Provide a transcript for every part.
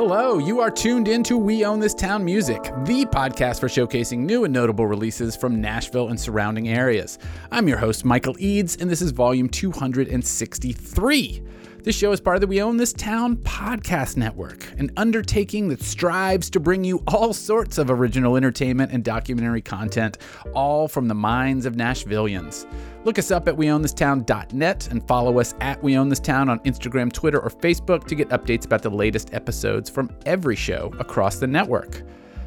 Hello, you are tuned into We Own This Town Music, the podcast for showcasing new and notable releases from Nashville and surrounding areas. I'm your host, Michael Eads, and this is volume 263. This show is part of the We Own This Town podcast network, an undertaking that strives to bring you all sorts of original entertainment and documentary content, all from the minds of Nashvillians. Look us up at weownthistown.net and follow us at We Own This Town on Instagram, Twitter, or Facebook to get updates about the latest episodes from every show across the network.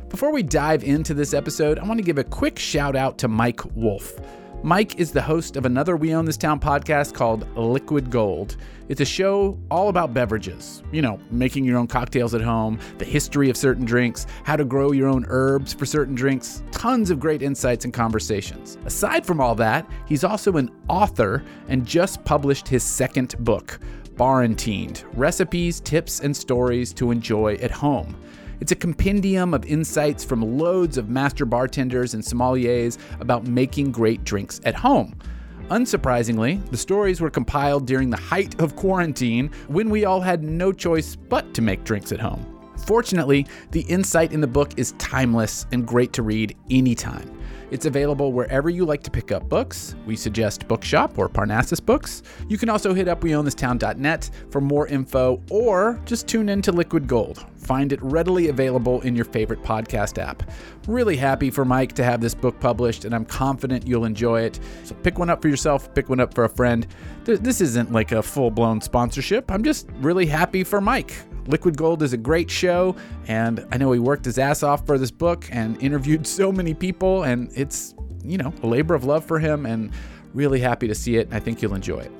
Before we dive into this episode, I want to give a quick shout out to Mike Wolf. Mike is the host of another We Own This Town podcast called Liquid Gold. It's a show all about beverages, you know, making your own cocktails at home, the history of certain drinks, how to grow your own herbs for certain drinks, tons of great insights and conversations. Aside from all that, he's also an author and just published his second book, Barantined Recipes, Tips, and Stories to Enjoy at Home. It's a compendium of insights from loads of master bartenders and sommeliers about making great drinks at home. Unsurprisingly, the stories were compiled during the height of quarantine when we all had no choice but to make drinks at home. Fortunately, the insight in the book is timeless and great to read anytime. It's available wherever you like to pick up books. We suggest Bookshop or Parnassus Books. You can also hit up weownthistown.net for more info or just tune in to Liquid Gold. Find it readily available in your favorite podcast app. Really happy for Mike to have this book published, and I'm confident you'll enjoy it. So pick one up for yourself, pick one up for a friend. This isn't like a full blown sponsorship. I'm just really happy for Mike. Liquid Gold is a great show, and I know he worked his ass off for this book and interviewed so many people, and it's, you know, a labor of love for him, and really happy to see it. I think you'll enjoy it.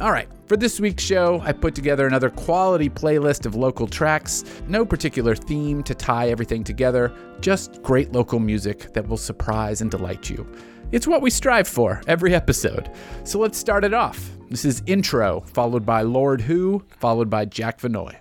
All right, for this week's show, I put together another quality playlist of local tracks. No particular theme to tie everything together, just great local music that will surprise and delight you. It's what we strive for every episode. So let's start it off. This is Intro, followed by Lord Who, followed by Jack Vanoy.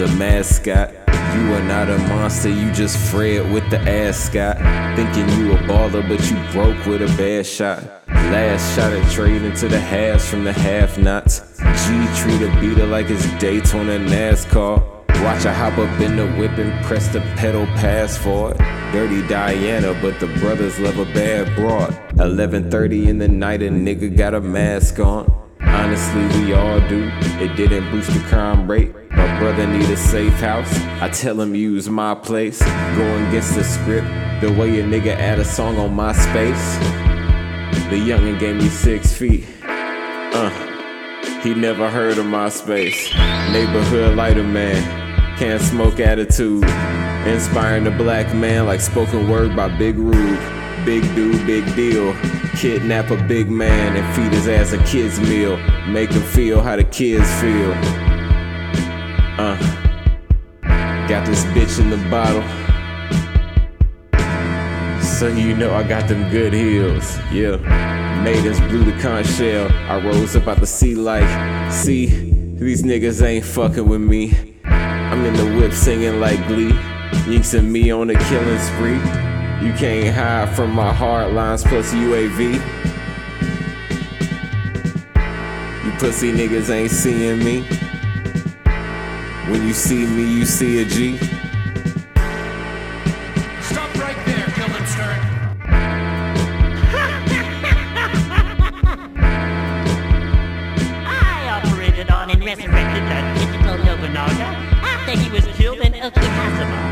A mascot. You are not a monster, you just Fred with the ascot. Thinking you a baller, but you broke with a bad shot. Last shot at trade into the halves from the half nots. G treat a beater like it's Daytona NASCAR. Watch I hop up in the whip and press the pedal pass for it. Dirty Diana, but the brothers love a bad broad. 11:30 in the night, a nigga got a mask on. Honestly, we all do. It didn't boost the crime rate. Brother need a safe house. I tell him use my place. Going against the script. The way a nigga add a song on my space. The youngin' gave me six feet. Uh, he never heard of my space. Neighborhood lighter man, can't smoke attitude. Inspiring the black man like spoken word by Big Rude. Big dude, big deal. Kidnap a big man and feed his ass a kid's meal. Make him feel how the kids feel. Uh, got this bitch in the bottle. So you know I got them good heels. Yeah. Maidens blew the conch shell. I rose up out the sea like, see, these niggas ain't fucking with me. I'm in the whip singing like glee. Yinks and me on a killing spree. You can't hide from my hard lines plus UAV. You pussy niggas ain't seeing me. When you see me, you see a G. Stop right there, Guildenstern. I operated on and resurrected the digital Nobunaga after he was killed in Okinawa. Ten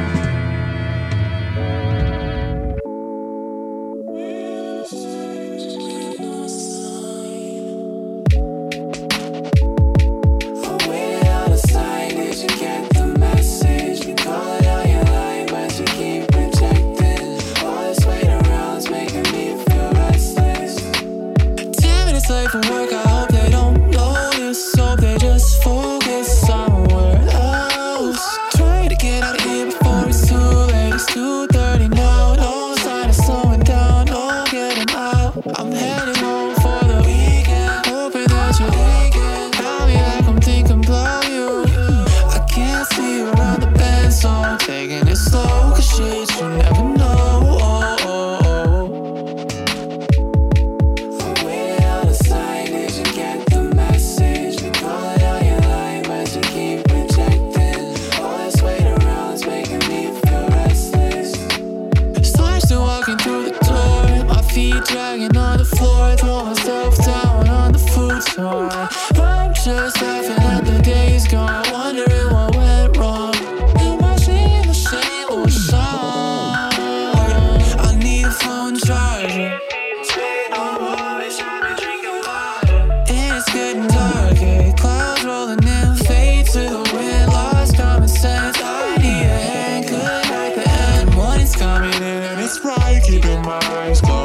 keeping my eyes closed,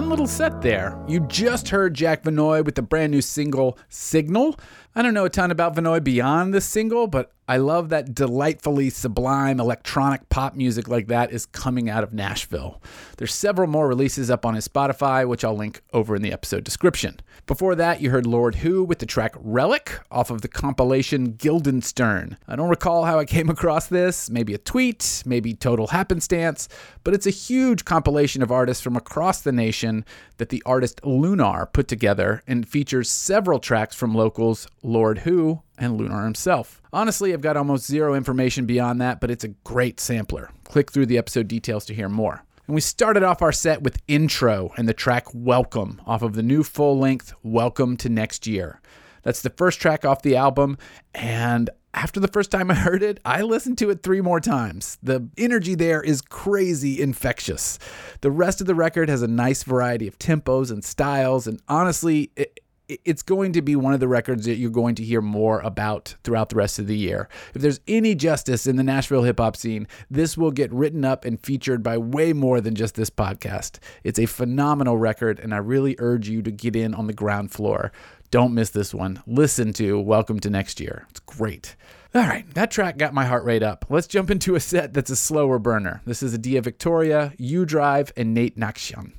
fun little set there. You just heard Jack Vanoy with the brand new single Signal. I don't know a ton about Vanoy beyond this single, but I love that delightfully sublime electronic pop music like that is coming out of Nashville. There's several more releases up on his Spotify, which I'll link over in the episode description. Before that, you heard Lord Who with the track Relic off of the compilation Guildenstern. I don't recall how I came across this, maybe a tweet, maybe total happenstance, but it's a huge compilation of artists from across the nation that the artist Lunar put together and features several tracks from locals Lord Who and Lunar himself. Honestly, I've got almost zero information beyond that, but it's a great sampler. Click through the episode details to hear more. And we started off our set with Intro and the track Welcome off of the new full length Welcome to Next Year. That's the first track off the album, and after the first time I heard it, I listened to it three more times. The energy there is crazy infectious. The rest of the record has a nice variety of tempos and styles, and honestly, it, it's going to be one of the records that you're going to hear more about throughout the rest of the year. If there's any justice in the Nashville hip hop scene, this will get written up and featured by way more than just this podcast. It's a phenomenal record, and I really urge you to get in on the ground floor. Don't miss this one. Listen to Welcome to Next Year. It's great. All right, that track got my heart rate up. Let's jump into a set that's a slower burner. This is Adia Victoria, U Drive, and Nate Nakshian.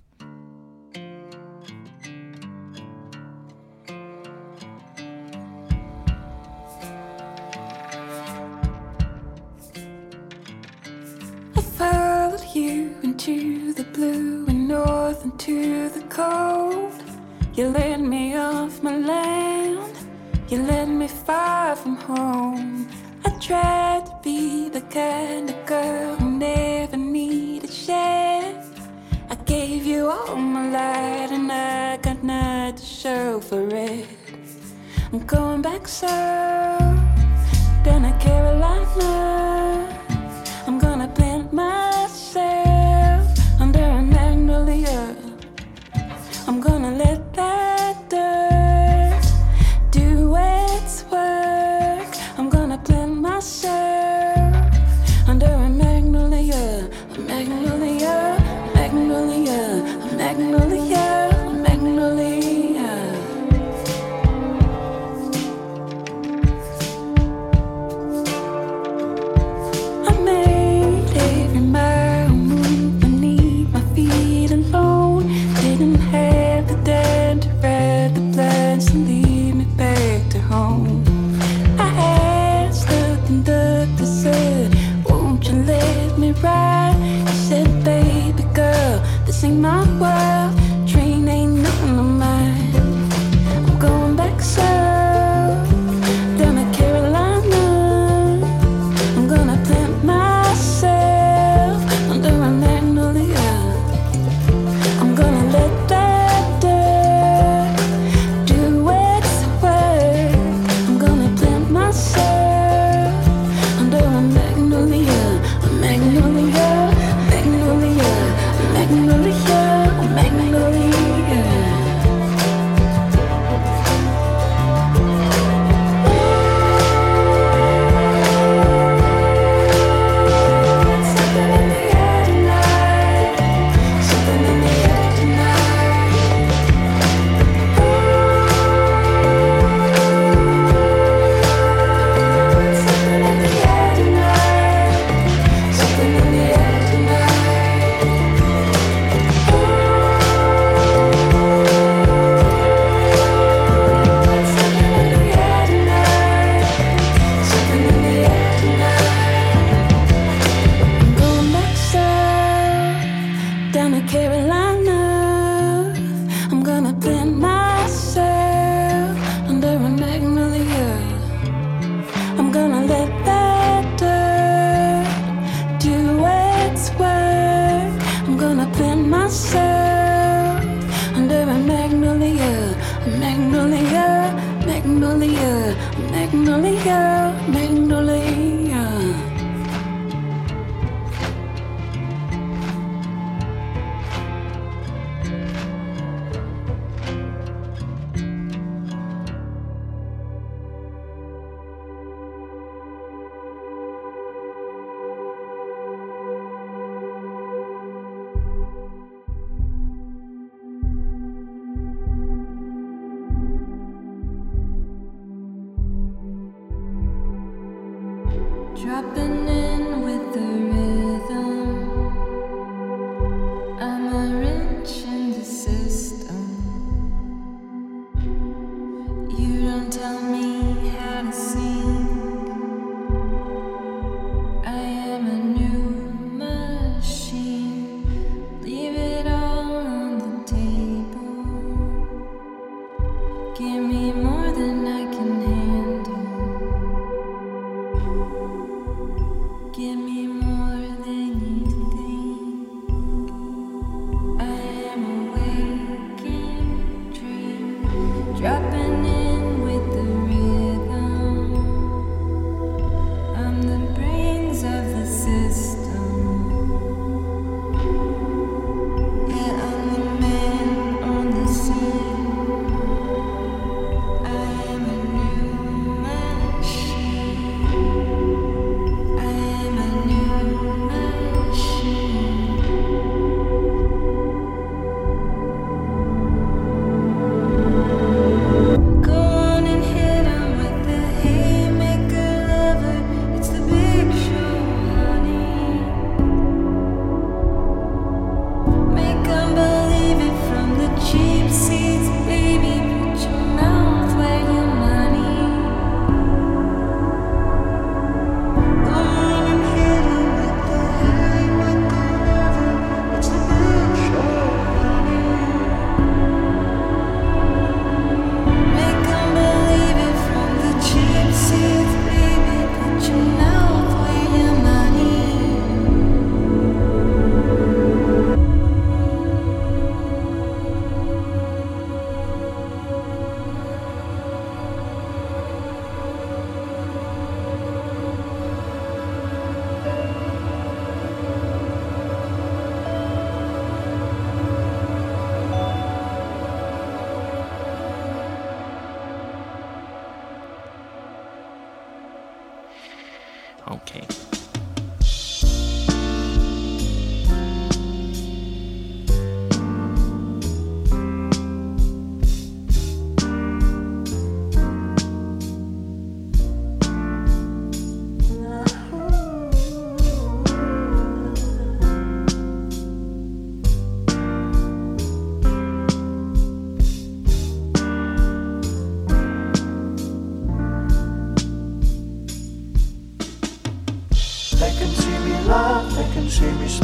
Into the blue and north into the cold. You led me off my land. You led me far from home. I tried to be the kind of girl who never needed share. I gave you all my light and I got nothing to show for it. I'm going back south, down to Carolina.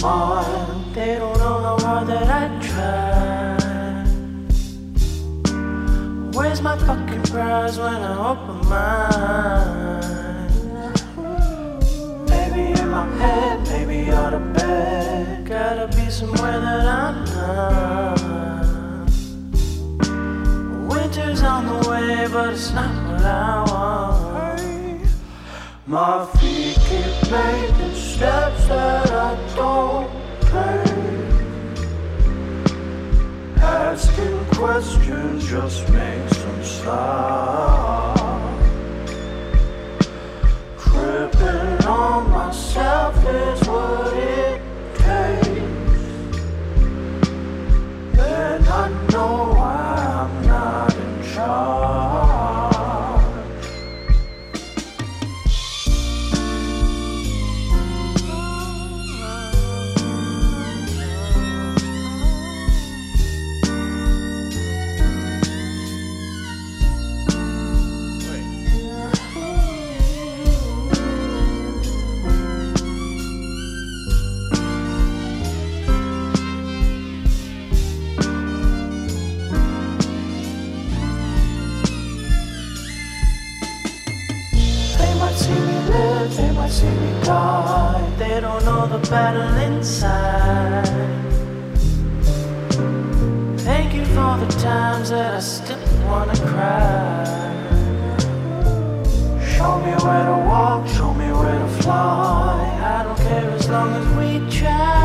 Smile. They don't know how hard that I try. Where's my fucking prize when I open mine? Maybe in my head, maybe out of bed. Gotta be somewhere that I'm not. Winter's on the way, but it's not what I want. My feet keep making steps that I don't Asking questions just makes them stop. They don't know the battle inside. Thank you for the times that I still wanna cry. Show me where to walk, show me where to fly. I don't care as long as we try.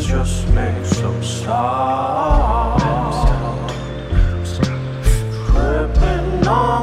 Just make some stop. Tripping on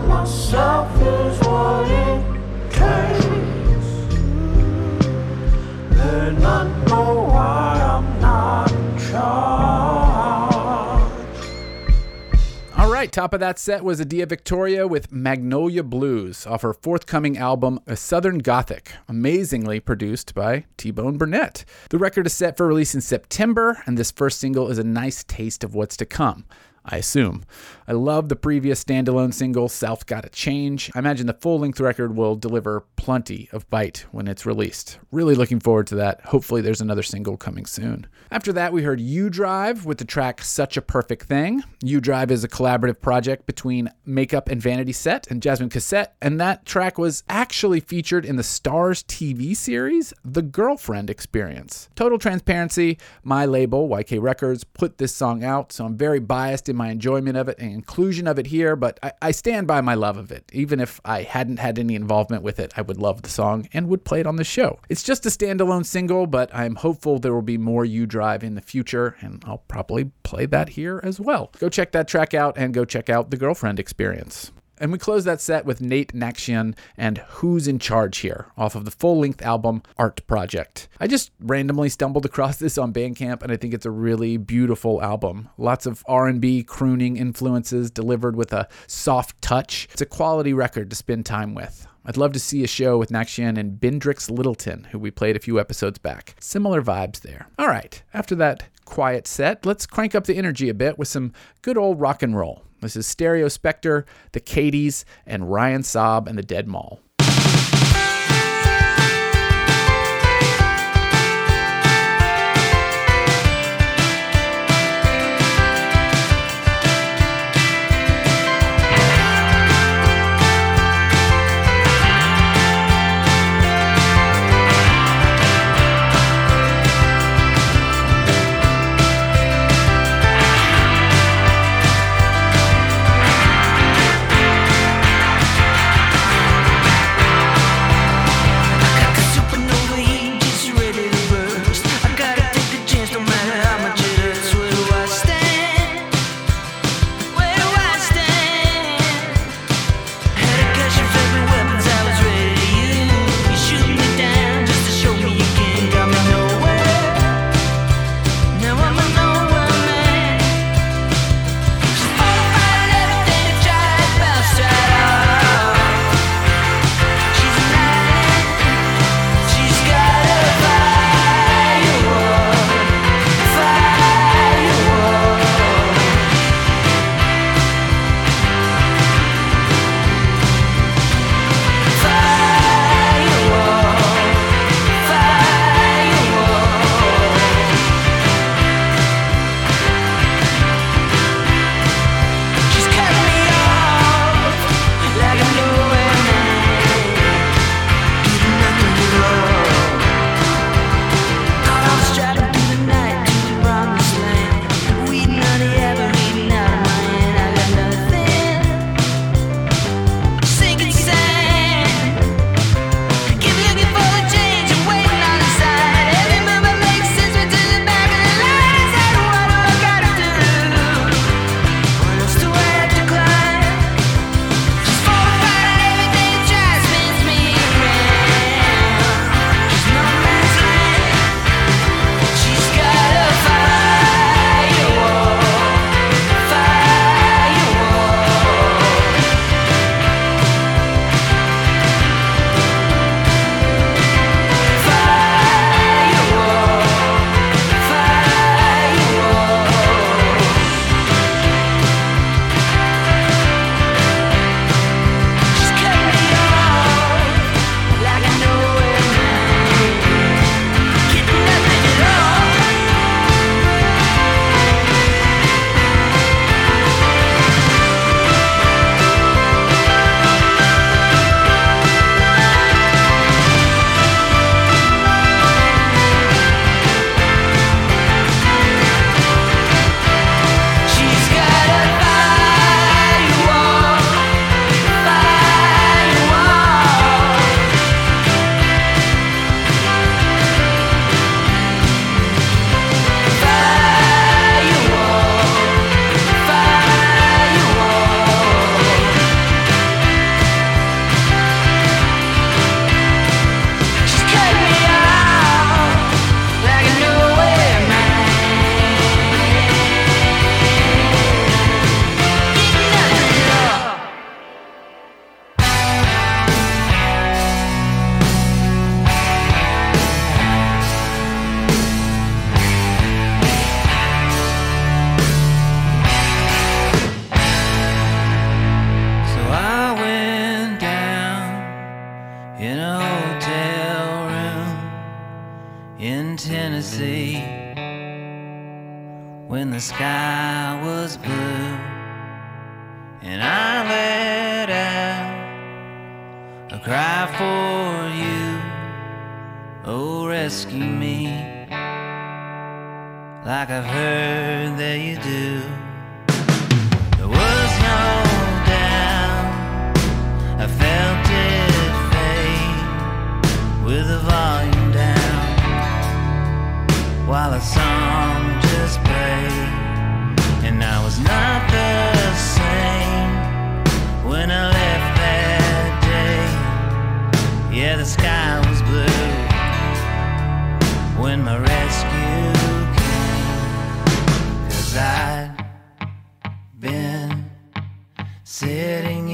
top of that set was Adia Victoria with Magnolia Blues off her forthcoming album, A Southern Gothic, amazingly produced by T Bone Burnett. The record is set for release in September, and this first single is a nice taste of what's to come. I assume. I love the previous standalone single, South Gotta Change. I imagine the full length record will deliver plenty of bite when it's released. Really looking forward to that. Hopefully, there's another single coming soon. After that, we heard U Drive with the track Such a Perfect Thing. U Drive is a collaborative project between Makeup and Vanity Set and Jasmine Cassette, and that track was actually featured in the Starz TV series, The Girlfriend Experience. Total transparency, my label, YK Records, put this song out, so I'm very biased in my enjoyment of it and inclusion of it here, but I, I stand by my love of it. Even if I hadn't had any involvement with it, I would love the song and would play it on the show. It's just a standalone single, but I'm hopeful there will be more U Drive in the future, and I'll probably play that here as well. Go check that track out and go check out The Girlfriend Experience. And we close that set with Nate Nakshian and Who's in Charge Here off of the full length album Art Project. I just randomly stumbled across this on Bandcamp and I think it's a really beautiful album. Lots of R&B crooning influences delivered with a soft touch. It's a quality record to spend time with. I'd love to see a show with Nakshian and Bindrix Littleton, who we played a few episodes back. Similar vibes there. All right, after that quiet set, let's crank up the energy a bit with some good old rock and roll. This is Stereo Spectre, the Cadies, and Ryan Saab and the Dead Mall. Sitting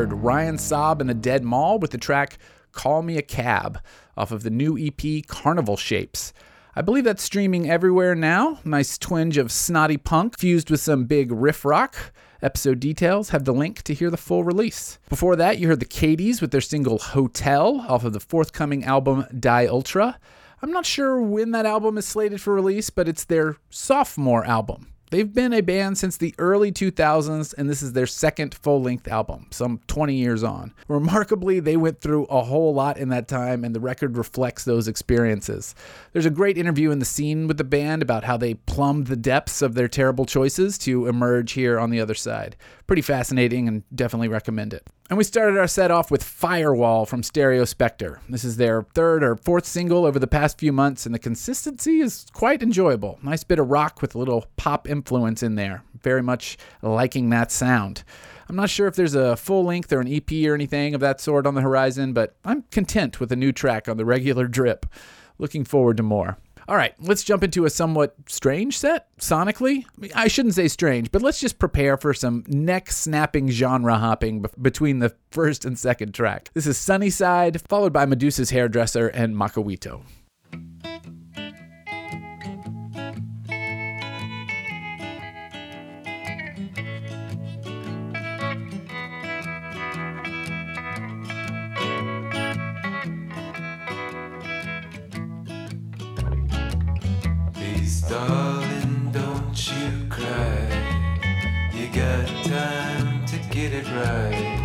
heard Ryan Saab and the Dead Mall with the track Call Me a Cab off of the new EP Carnival Shapes. I believe that's streaming everywhere now. Nice twinge of snotty punk fused with some big riff rock. Episode details have the link to hear the full release. Before that, you heard the Cadies with their single Hotel off of the forthcoming album Die Ultra. I'm not sure when that album is slated for release, but it's their sophomore album. They've been a band since the early 2000s, and this is their second full length album, some 20 years on. Remarkably, they went through a whole lot in that time, and the record reflects those experiences. There's a great interview in the scene with the band about how they plumbed the depths of their terrible choices to emerge here on the other side. Pretty fascinating, and definitely recommend it. And we started our set off with Firewall from Stereo Spectre. This is their third or fourth single over the past few months, and the consistency is quite enjoyable. Nice bit of rock with a little pop influence in there. Very much liking that sound. I'm not sure if there's a full length or an EP or anything of that sort on the horizon, but I'm content with a new track on the regular drip. Looking forward to more. All right, let's jump into a somewhat strange set sonically. I, shouldn't say strange, but let's just prepare for some neck snapping genre hopping b- between the first and second track. This is Sunnyside, followed by Medusa's Hairdresser and Makawito. Darling, don't you cry. You got time to get it right.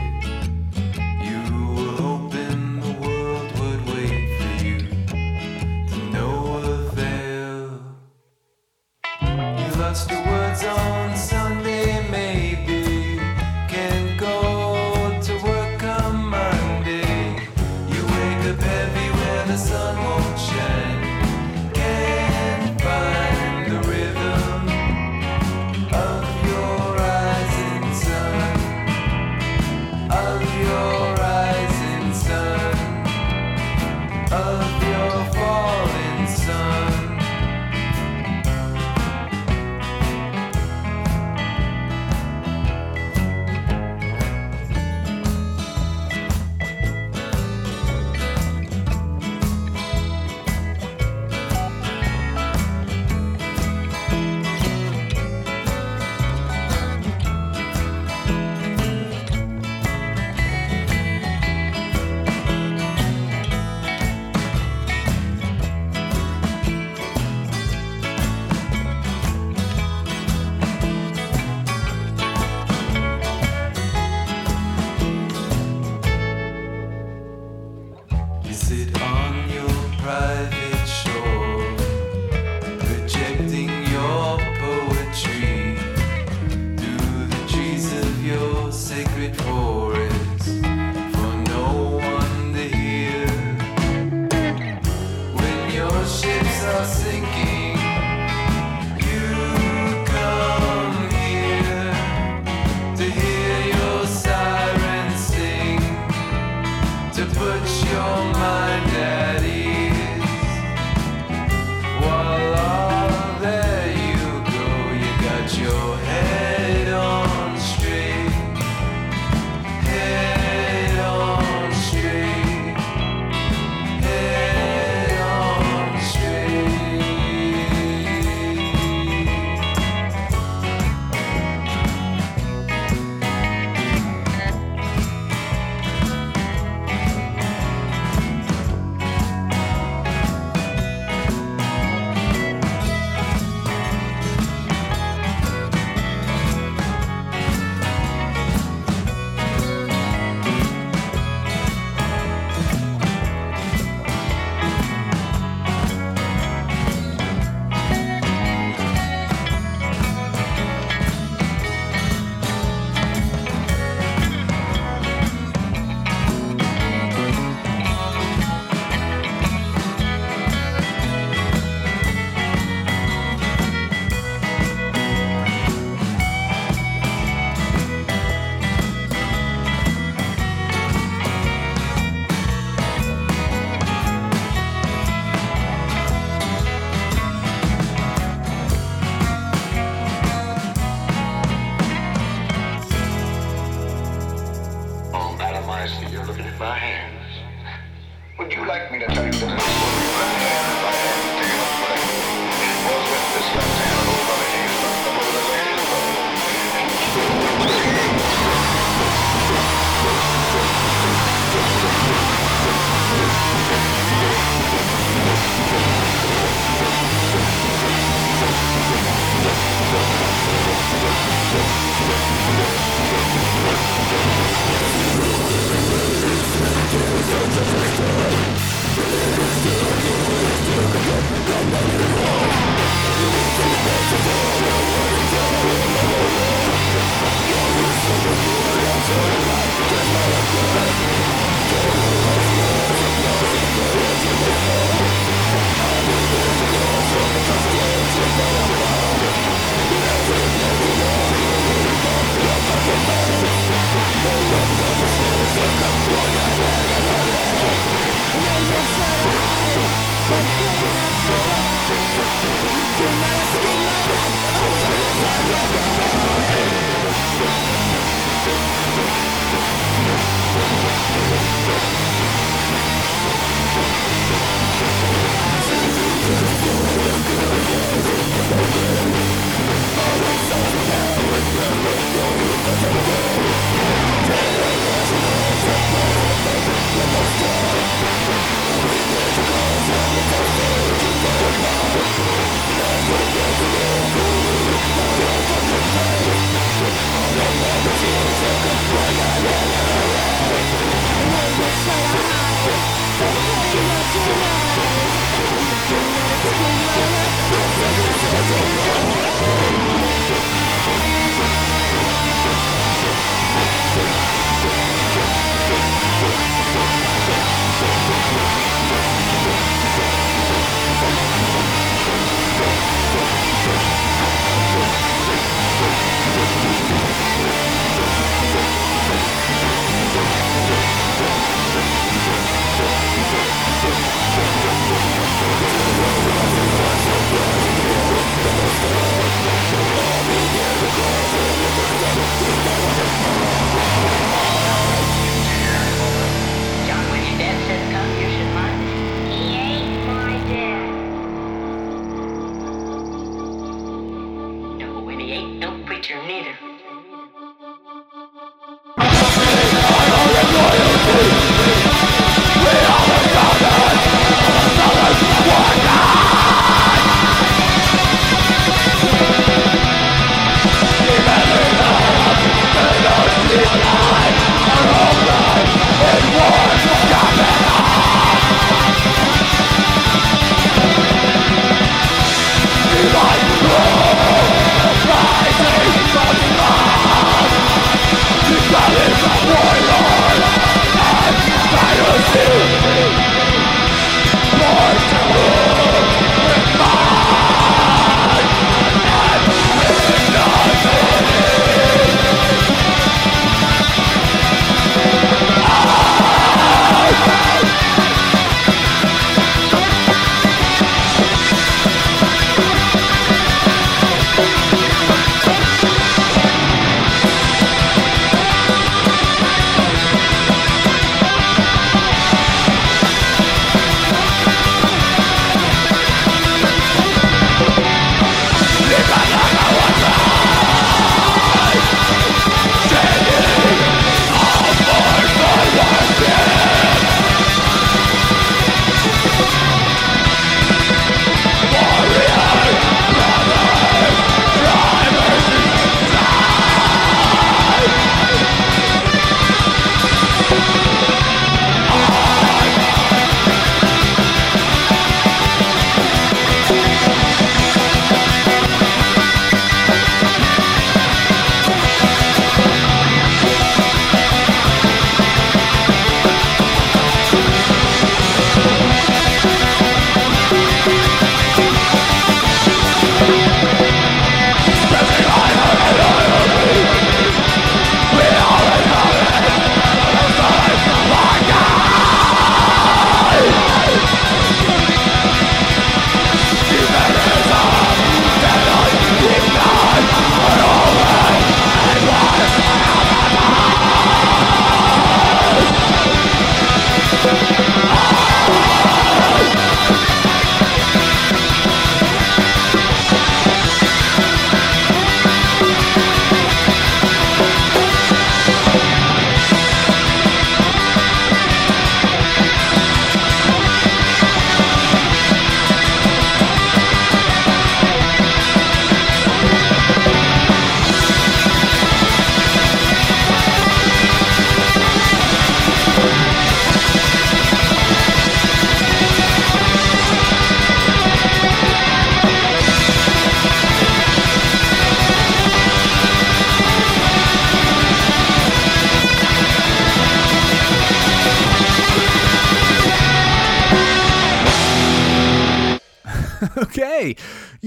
You were hoping the world would wait for you to no avail. You lost your words on your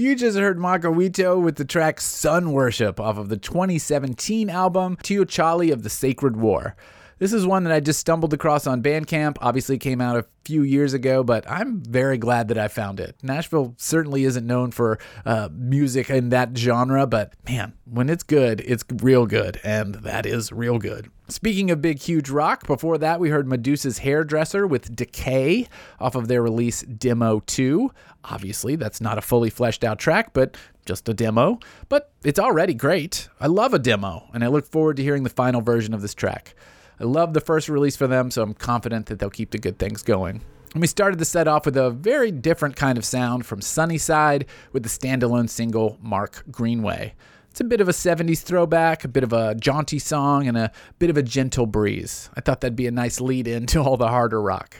you just heard Makawito with the track Sun Worship off of the 2017 album Teochali of the Sacred War. This is one that I just stumbled across on Bandcamp. Obviously, came out a few years ago, but I'm very glad that I found it. Nashville certainly isn't known for uh, music in that genre, but man, when it's good, it's real good, and that is real good. Speaking of big, huge rock, before that, we heard Medusa's Hairdresser with Decay off of their release Demo 2. Obviously, that's not a fully fleshed out track, but just a demo, but it's already great. I love a demo, and I look forward to hearing the final version of this track. I love the first release for them, so I'm confident that they'll keep the good things going. And we started the set off with a very different kind of sound from Sunnyside with the standalone single Mark Greenway. It's a bit of a 70s throwback, a bit of a jaunty song, and a bit of a gentle breeze. I thought that'd be a nice lead in to all the harder rock.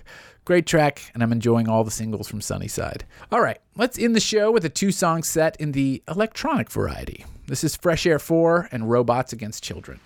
Great track, and I'm enjoying all the singles from Sunnyside. All right, let's end the show with a two song set in the electronic variety. This is Fresh Air 4 and Robots Against Children.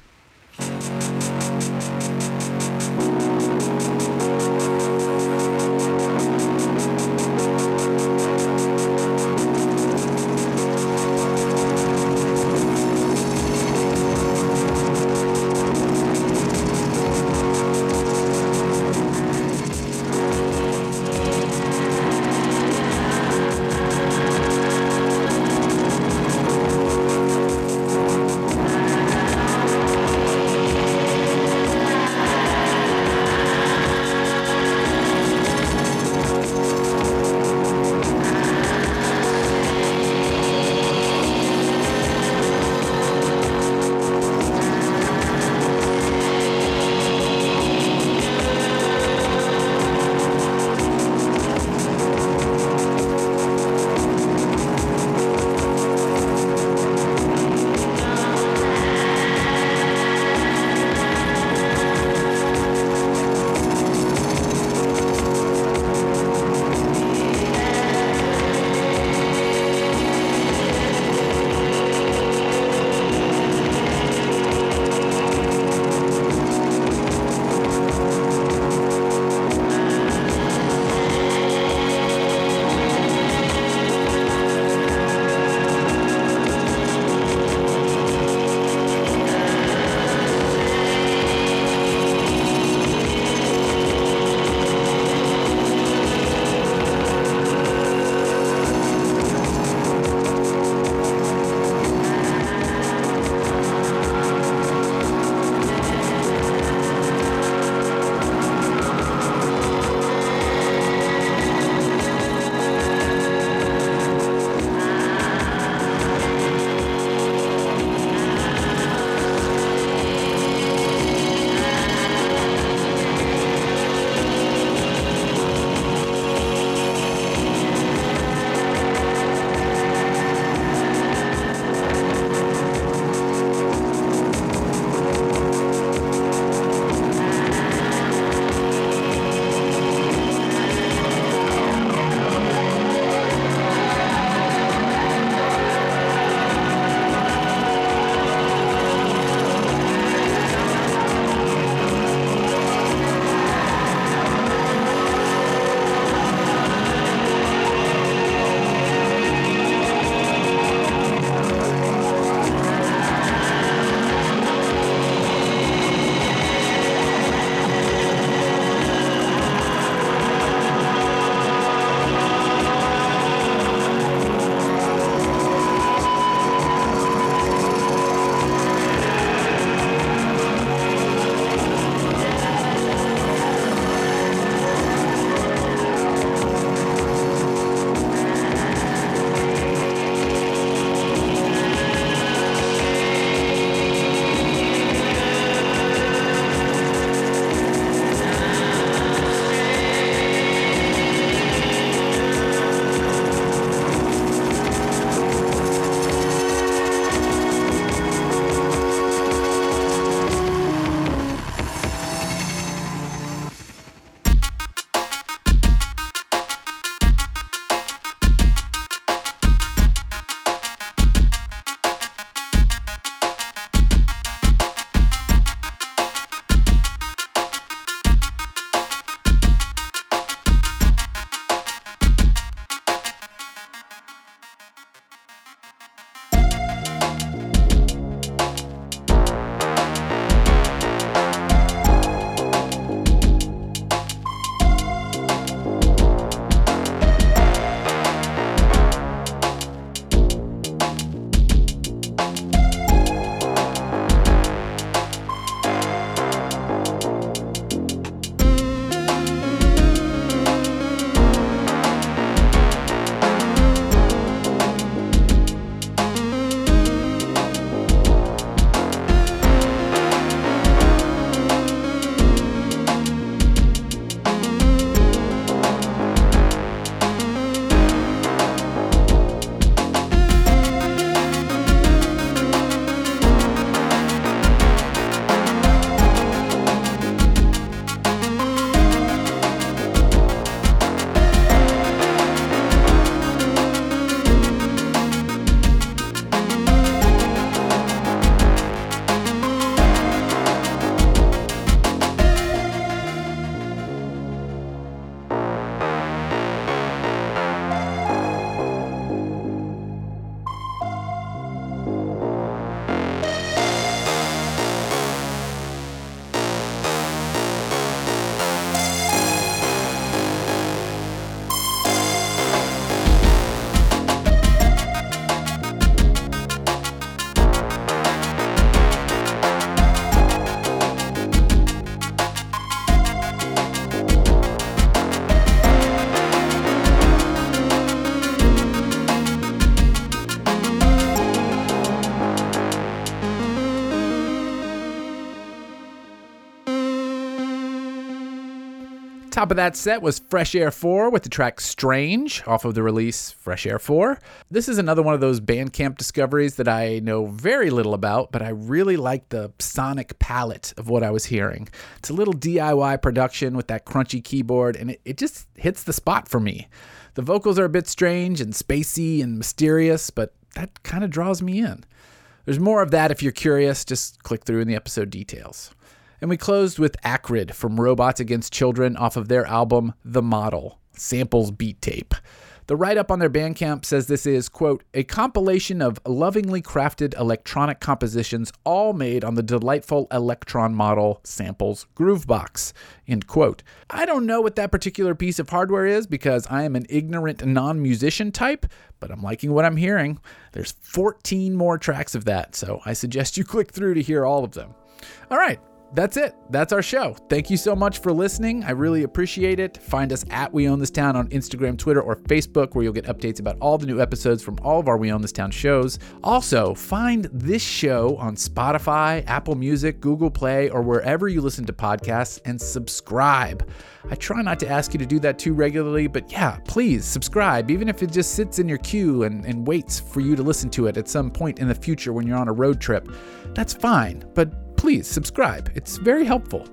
Top of that set was Fresh Air 4 with the track Strange off of the release Fresh Air 4. This is another one of those Bandcamp discoveries that I know very little about, but I really like the sonic palette of what I was hearing. It's a little DIY production with that crunchy keyboard, and it, it just hits the spot for me. The vocals are a bit strange and spacey and mysterious, but that kind of draws me in. There's more of that if you're curious, just click through in the episode details. And we closed with Acrid from Robots Against Children off of their album The Model, Samples Beat Tape. The write up on their Bandcamp says this is, quote, a compilation of lovingly crafted electronic compositions all made on the delightful Elektron model samples Groovebox, end quote. I don't know what that particular piece of hardware is because I am an ignorant non musician type, but I'm liking what I'm hearing. There's 14 more tracks of that, so I suggest you click through to hear all of them. All right, that's it. That's our show. Thank you so much for listening. I really appreciate it. Find us at We Own This Town on Instagram, Twitter, or Facebook, where you'll get updates about all the new episodes from all of our We Own This Town shows. Also, find this show on Spotify, Apple Music, Google Play, or wherever you listen to podcasts and subscribe. I try not to ask you to do that too regularly, but yeah, please subscribe, even if it just sits in your queue and, and waits for you to listen to it at some point in the future when you're on a road trip. That's fine, but please subscribe. It's very helpful.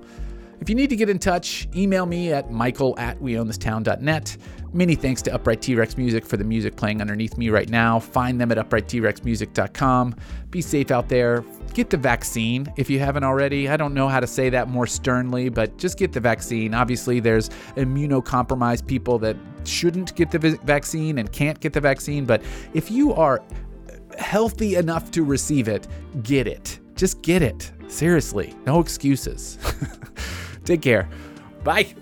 If you need to get in touch, email me at michael at weownthistown.net. Many thanks to Upright T Rex Music for the music playing underneath me right now. Find them at uprighttrexmusic.com. Be safe out there. Get the vaccine if you haven't already. I don't know how to say that more sternly, but just get the vaccine. Obviously, there's immunocompromised people that shouldn't get the vaccine and can't get the vaccine, but if you are healthy enough to receive it, get it. Just get it. Seriously, no excuses. Take care. Bye.